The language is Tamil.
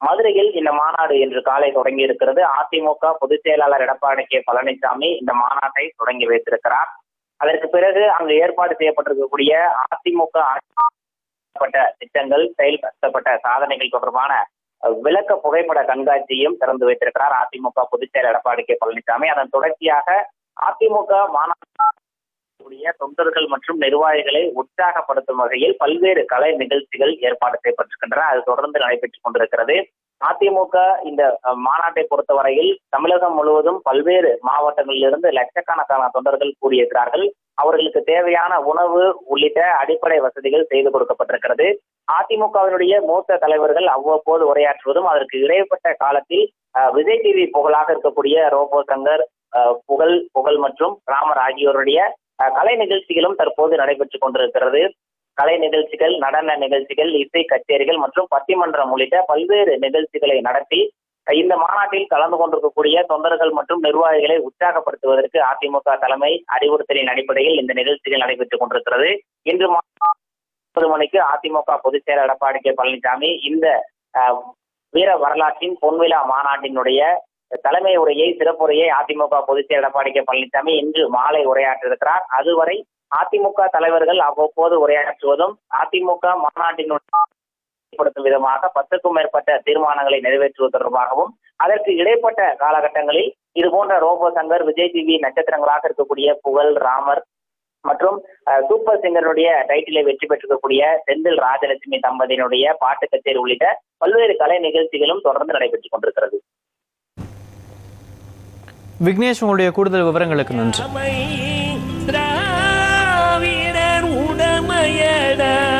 மதுரையில் இந்த மாநாடு இன்று காலை தொடங்கி இருக்கிறது. அதிமுக பொதுச் செயலாளர் எடப்பாடி கே பழனிசாமி இந்த மாநாட்டை தொடங்கி வைத்திருக்கிறார். அதற்கு பிறகு அங்கு ஏற்பாடு செய்யப்பட்டிருக்கக்கூடிய அதிமுக ஆட்சிப்பட்ட திட்டங்கள் செயல்படுத்தப்பட்ட சாதனைகள் தொடர்பான விளக்க புகைப்பட கண்காட்சியும் திறந்து வைத்திருக்கிறார் அதிமுக பொதுச் செயலர் எடப்பாடி கே பழனிசாமி. அதன் தொடர்ச்சியாக அதிமுக மாநாடு மாநாட்டிய தொண்டர்கள் மற்றும் நிர்வாகிகளை உற்சாகப்படுத்தும் வகையில் பல்வேறு கலை நிகழ்ச்சிகள் ஏற்பாடு செய்யப்பட்டிருக்கின்றன. அது தொடர்ந்து நடைபெற்றுக் கொண்டிருக்கிறது. அதிமுக இந்த மாநாட்டை பொறுத்தவரையில் தமிழகம் முழுவதும் பல்வேறு மாவட்டங்களிலிருந்து லட்சக்கணக்கான தொண்டர்கள் கூடியிருக்கிறார்கள். அவர்களுக்கு தேவையான உணவு உள்ளிட்ட அடிப்படை வசதிகள் செய்து கொடுக்கப்பட்டிருக்கிறது. அதிமுகவினுடைய மூத்த தலைவர்கள் அவ்வப்போது உரையாற்றுவதும் அதற்கு இடைப்பட்ட காலத்தில் அஹ், விஜய் டிவி புகழாக இருக்கக்கூடிய ரோபோ சங்கர் அஹ், புகழ் புகழ் மற்றும் ராமர் ஆகியோருடைய கலை நிகழ்ச்சிகளும் தற்போது நடைபெற்றுக் கொண்டிருக்கிறது. கலை நிகழ்ச்சிகள் நடன நிகழ்ச்சிகள் இசை கச்சேரிகள் மற்றும் பட்டிமன்றம் உள்ளிட்ட பல்வேறு நிகழ்ச்சிகளை நடத்தி இந்த மாநாட்டில் கலந்து கொண்டிருக்கக்கூடிய தொண்டர்கள் மற்றும் நிர்வாகிகளை உற்சாகப்படுத்துவதற்கு அதிமுக தலைமை அறிவுறுத்தலின் அடிப்படையில் இந்த நிகழ்ச்சிகள் நடைபெற்றுக் கொண்டிருக்கிறது. இன்று மாலை மணிக்கு அதிமுக பொதுச் செயலர் எடப்பாடி கே பழனிசாமி இந்த வீர வரலாற்றின் பொன்விழா மாநாட்டினுடைய தலைமை உரையை சிறப்புரையை அதிமுக பொதுச் செயலர் எடப்பாடி கே. பழனிசாமி இன்று மாலை உரையாற்றிருக்கிறார் அதுவரை அதிமுக தலைவர்கள் அவ்வப்போது உரையாற்றுவதும் அதிமுக மாநாட்டினுடைய விதமாக பத்துக்கும் மேற்பட்ட தீர்மானங்களை நிறைவேற்றுவது தொடர்பாகவும் அதற்கு இடைப்பட்ட காலகட்டங்களில் இது போன்ற ரோபோ சங்கர் விஜய் டிவி நட்சத்திரங்களாக இருக்கக்கூடிய புகழ் ராமர் மற்றும் அஹ், சூப்பர் சிங்கருடைய டைட்டிலை வெற்றி பெற்றிருக்கக்கூடிய செந்தில் ராஜலட்சுமி தம்பதியினுடைய பாட்டு கச்சேரி உள்ளிட்ட பல்வேறு கலை நிகழ்ச்சிகளும் தொடர்ந்து நடைபெற்றுக் கொண்டிருக்கிறது. விக்னேஷ் உங்களுடைய கூடுதல் விவரங்களுக்கு நன்றி.